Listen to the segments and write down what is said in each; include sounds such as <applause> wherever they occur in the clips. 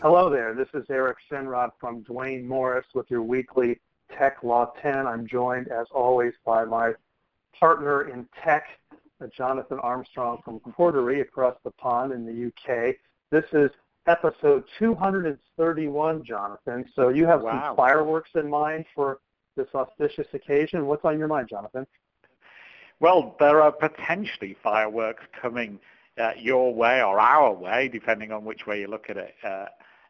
Hello there. This is Eric Sinrod from Duane Morris with your weekly Tech Law 10. I'm joined, as always, by my partner in tech, Jonathan Armstrong from Cordery across the pond in the UK. This is episode 231, Jonathan. So you have wow. some fireworks in mind for this auspicious occasion. What's on your mind, Jonathan? Well, there are potentially fireworks coming uh, your way or our way, depending on which way you look at it. Uh,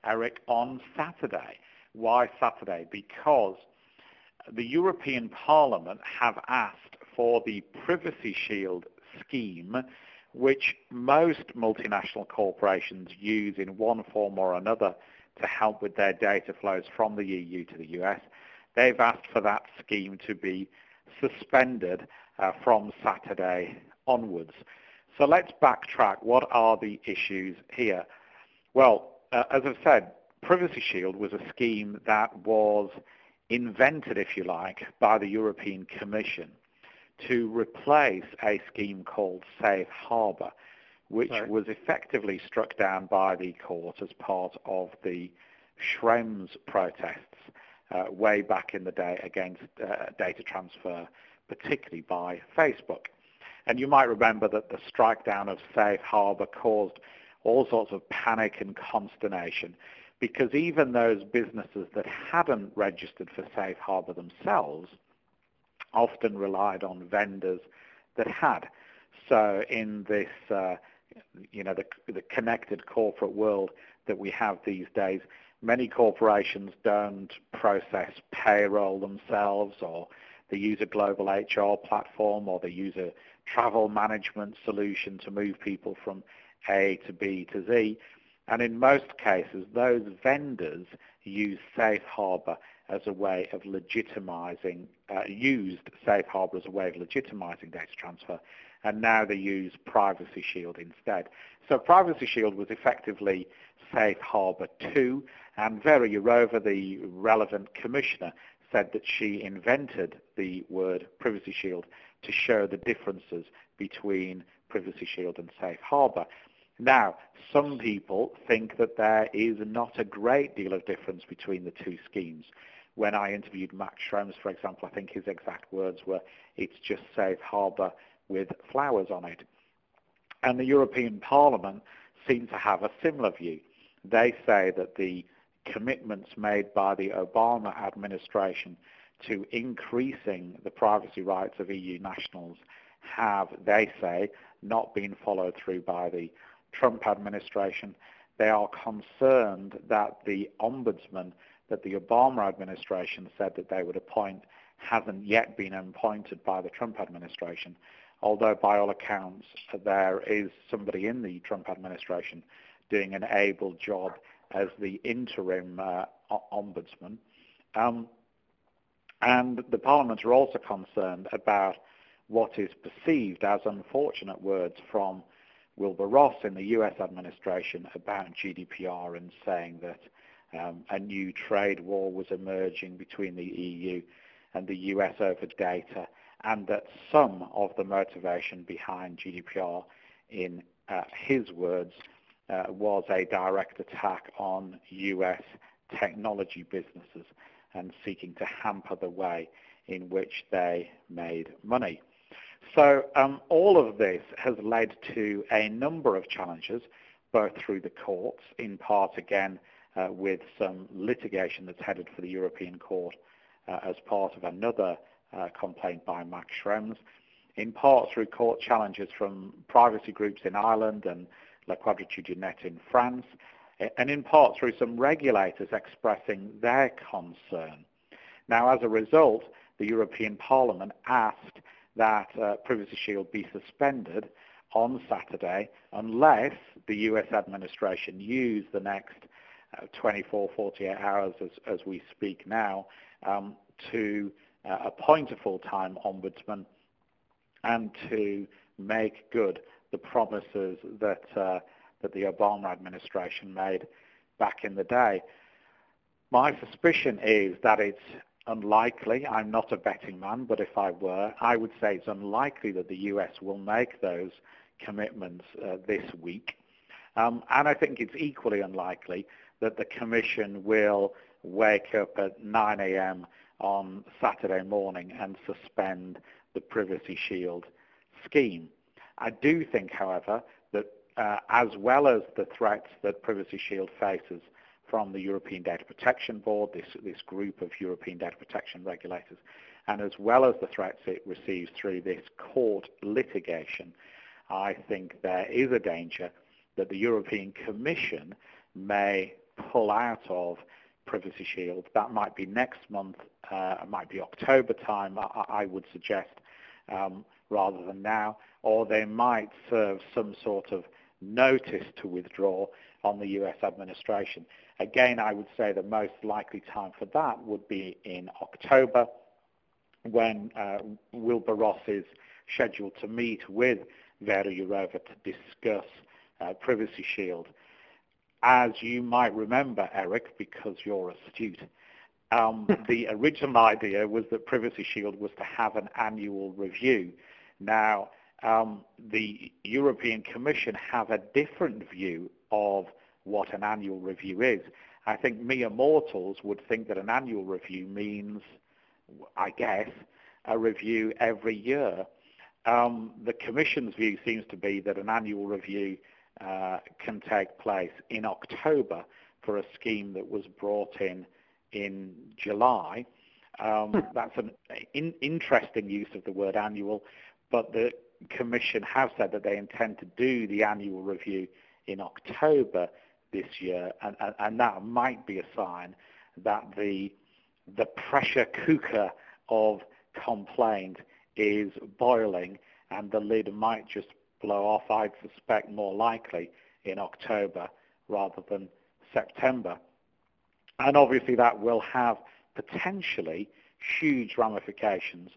Eric, on Saturday. Why Saturday? Because the European Parliament have asked for the Privacy Shield scheme, which most multinational corporations use in one form or another to help with their data flows from the EU to the US. They've asked for that scheme to be suspended uh, from Saturday onwards. So let's backtrack. What are the issues here? Well, uh, as I've said, Privacy Shield was a scheme that was invented, if you like, by the European Commission to replace a scheme called Safe Harbor, which right. was effectively struck down by the court as part of the Schrems protests uh, way back in the day against uh, data transfer, particularly by Facebook. And you might remember that the strike down of Safe Harbor caused all sorts of panic and consternation because even those businesses that hadn't registered for Safe Harbor themselves often relied on vendors that had. So in this, uh, you know, the, the connected corporate world that we have these days, many corporations don't process payroll themselves or they use a global HR platform or they use a travel management solution to move people from a to B to Z. And in most cases, those vendors use safe harbor as a way of legitimizing, uh, used safe harbor as a way of legitimizing data transfer, and now they use Privacy Shield instead. So Privacy Shield was effectively Safe Harbor 2, and Vera Jourova, the relevant commissioner, said that she invented the word Privacy Shield to show the differences between Privacy Shield and Safe Harbor. Now, some people think that there is not a great deal of difference between the two schemes. When I interviewed Max Schrems, for example, I think his exact words were, it's just safe harbour with flowers on it. And the European Parliament seems to have a similar view. They say that the commitments made by the Obama administration to increasing the privacy rights of EU nationals have, they say, not been followed through by the Trump administration. They are concerned that the ombudsman that the Obama administration said that they would appoint hasn't yet been appointed by the Trump administration, although by all accounts there is somebody in the Trump administration doing an able job as the interim uh, ombudsman. Um, and the Parliament are also concerned about what is perceived as unfortunate words from Wilbur Ross in the US administration about GDPR and saying that um, a new trade war was emerging between the EU and the US over data, and that some of the motivation behind GDPR, in uh, his words, uh, was a direct attack on US technology businesses and seeking to hamper the way in which they made money. So um, all of this has led to a number of challenges, both through the courts, in part again uh, with some litigation that's headed for the European Court uh, as part of another uh, complaint by Max Schrems, in part through court challenges from privacy groups in Ireland and La Net in France, and in part through some regulators expressing their concern. Now, as a result, the European Parliament asked that uh, Privacy Shield be suspended on Saturday unless the US administration use the next uh, 24, 48 hours as, as we speak now um, to uh, appoint a full-time ombudsman and to make good the promises that, uh, that the Obama administration made back in the day. My suspicion is that it's unlikely. I'm not a betting man, but if I were, I would say it's unlikely that the US will make those commitments uh, this week. Um, and I think it's equally unlikely that the Commission will wake up at 9 a.m. on Saturday morning and suspend the Privacy Shield scheme. I do think, however, that uh, as well as the threats that Privacy Shield faces from the European Data Protection Board, this, this group of European data protection regulators, and as well as the threats it receives through this court litigation, I think there is a danger that the European Commission may pull out of Privacy Shield. That might be next month, uh, it might be October time, I, I would suggest, um, rather than now, or they might serve some sort of notice to withdraw on the US administration. Again, I would say the most likely time for that would be in October when uh, Wilbur Ross is scheduled to meet with Vera Jourova to discuss uh, Privacy Shield. As you might remember, Eric, because you're astute, um, <laughs> the original idea was that Privacy Shield was to have an annual review. Now, um, the European Commission have a different view of what an annual review is. I think mere mortals would think that an annual review means, I guess, a review every year. Um, the Commission's view seems to be that an annual review uh, can take place in October for a scheme that was brought in in July. Um, hmm. that's an in, interesting use of the word annual, but the Commission have said that they intend to do the annual review in October this year, and, and, and that might be a sign that the the pressure cooker of complaint is boiling, and the lid might just blow off. I'd suspect more likely in October rather than September, and obviously that will have potentially huge ramifications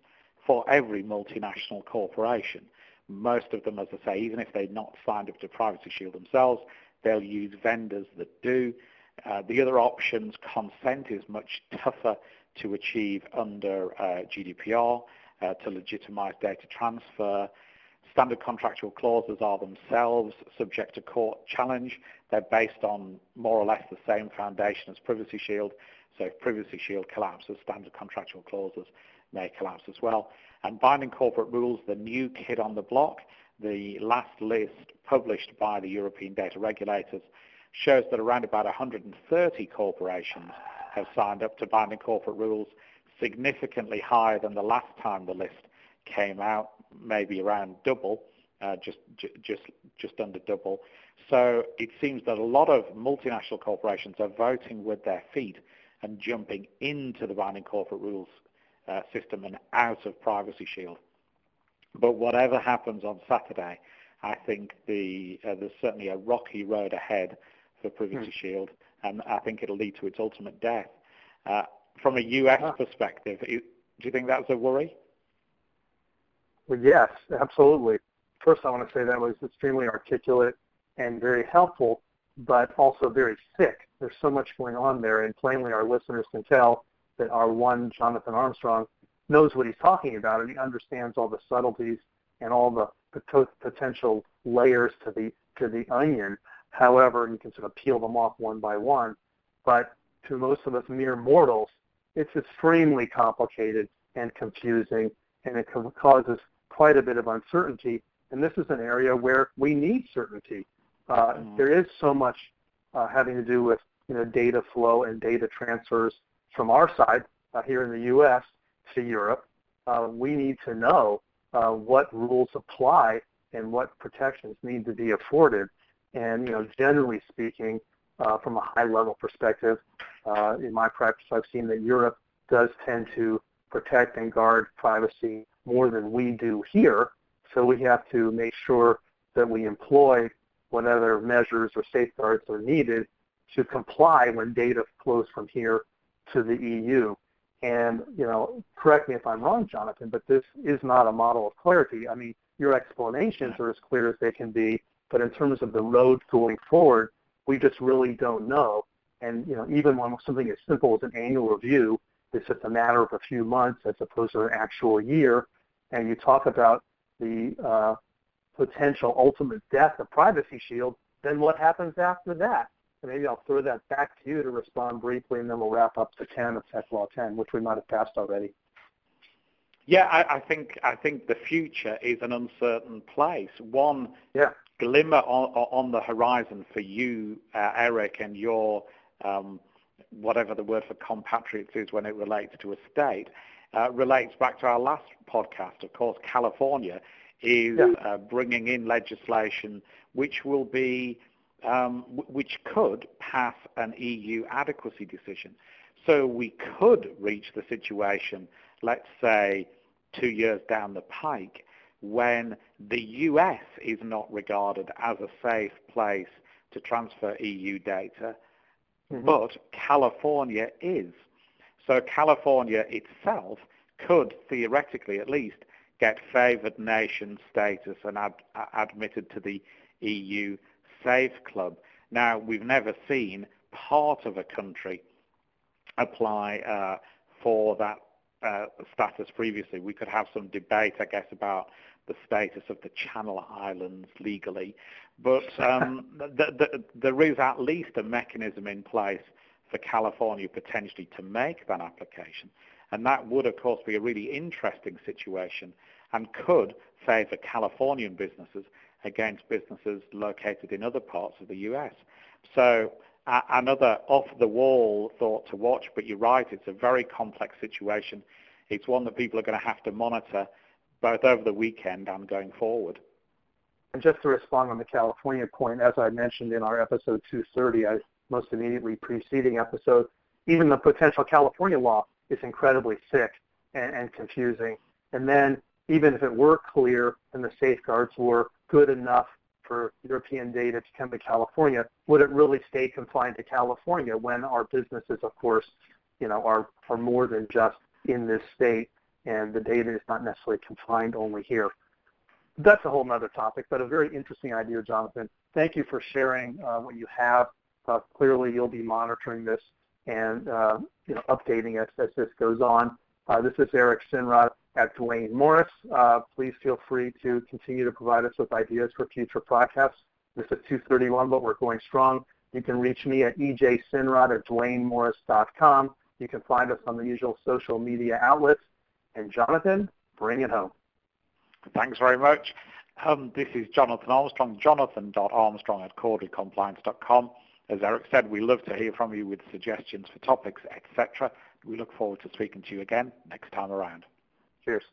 for every multinational corporation. Most of them, as I say, even if they've not signed up to Privacy Shield themselves, They'll use vendors that do. Uh, the other options, consent is much tougher to achieve under uh, GDPR uh, to legitimize data transfer. Standard contractual clauses are themselves subject to court challenge. They're based on more or less the same foundation as Privacy Shield. So if Privacy Shield collapses, standard contractual clauses may collapse as well. And binding corporate rules, the new kid on the block, the last list published by the European data regulators shows that around about 130 corporations have signed up to binding corporate rules, significantly higher than the last time the list came out, maybe around double, uh, just, just, just under double. So it seems that a lot of multinational corporations are voting with their feet and jumping into the binding corporate rules uh, system and out of Privacy Shield. But whatever happens on Saturday, I think the, uh, there's certainly a rocky road ahead for Privacy mm. Shield, and I think it'll lead to its ultimate death. Uh, from a US ah. perspective, do you think that's a worry? Yes, absolutely. First, I want to say that was extremely articulate and very helpful, but also very thick. There's so much going on there, and plainly our listeners can tell that our one Jonathan Armstrong knows what he's talking about and he understands all the subtleties and all the potential layers to the to the onion. However, you can sort of peel them off one by one. But to most of us mere mortals, it's extremely complicated and confusing, and it causes quite a bit of uncertainty. And this is an area where we need certainty. Uh, mm-hmm. There is so much uh, having to do with you know data flow and data transfers from our side uh, here in the U.S to Europe, uh, we need to know uh, what rules apply and what protections need to be afforded. And you know, generally speaking, uh, from a high-level perspective, uh, in my practice, I've seen that Europe does tend to protect and guard privacy more than we do here. So we have to make sure that we employ whatever measures or safeguards are needed to comply when data flows from here to the EU. And, you know, correct me if I'm wrong, Jonathan, but this is not a model of clarity. I mean, your explanations are as clear as they can be, but in terms of the road going forward, we just really don't know. And, you know, even when something as simple as an annual review it's just a matter of a few months as opposed to an actual year, and you talk about the uh, potential ultimate death of Privacy Shield, then what happens after that? And maybe I'll throw that back to you to respond briefly, and then we'll wrap up the 10 of Tech Law 10, which we might have passed already. Yeah, I, I think I think the future is an uncertain place. One yeah. glimmer on, on, the horizon for you, uh, Eric, and your um, whatever the word for compatriots is when it relates to a state, uh, relates back to our last podcast. Of course, California is yeah. uh, bringing in legislation which will be um, which could pass an EU adequacy decision. So we could reach the situation, let's say, two years down the pike, when the US is not regarded as a safe place to transfer EU data, mm-hmm. but California is. So California itself could theoretically at least get favored nation status and ad- admitted to the EU Safe Club. Now, we've never seen part of a country apply uh, for that uh, status previously. We could have some debate, I guess, about the status of the Channel Islands legally, but um, <laughs> the, the, there is at least a mechanism in place for California potentially to make that application. And that would, of course, be a really interesting situation and could favour Californian businesses against businesses located in other parts of the US. So uh, another off-the-wall thought to watch, but you're right, it's a very complex situation. It's one that people are going to have to monitor both over the weekend and going forward. And just to respond on the California point, as I mentioned in our episode 230, I, most immediately preceding episode, even the potential California law is incredibly sick and, and confusing. And then even if it were clear and the safeguards were good enough for European data to come to California, would it really stay confined to California when our businesses, of course, you know, are, are more than just in this state and the data is not necessarily confined only here. That's a whole other topic, but a very interesting idea, Jonathan. Thank you for sharing uh, what you have. Uh, clearly, you'll be monitoring this and uh, you know, updating us as this goes on. Uh, this is Eric Sinrod at Duane Morris. Uh, please feel free to continue to provide us with ideas for future podcasts. This is 231, but we're going strong. You can reach me at ejsinrod at duanemorris.com. You can find us on the usual social media outlets. And Jonathan, bring it home. Thanks very much. Um, this is Jonathan Armstrong, jonathan.armstrong at corderycompliance.com. As Eric said, we love to hear from you with suggestions for topics, etc. We look forward to speaking to you again next time around. Cheers.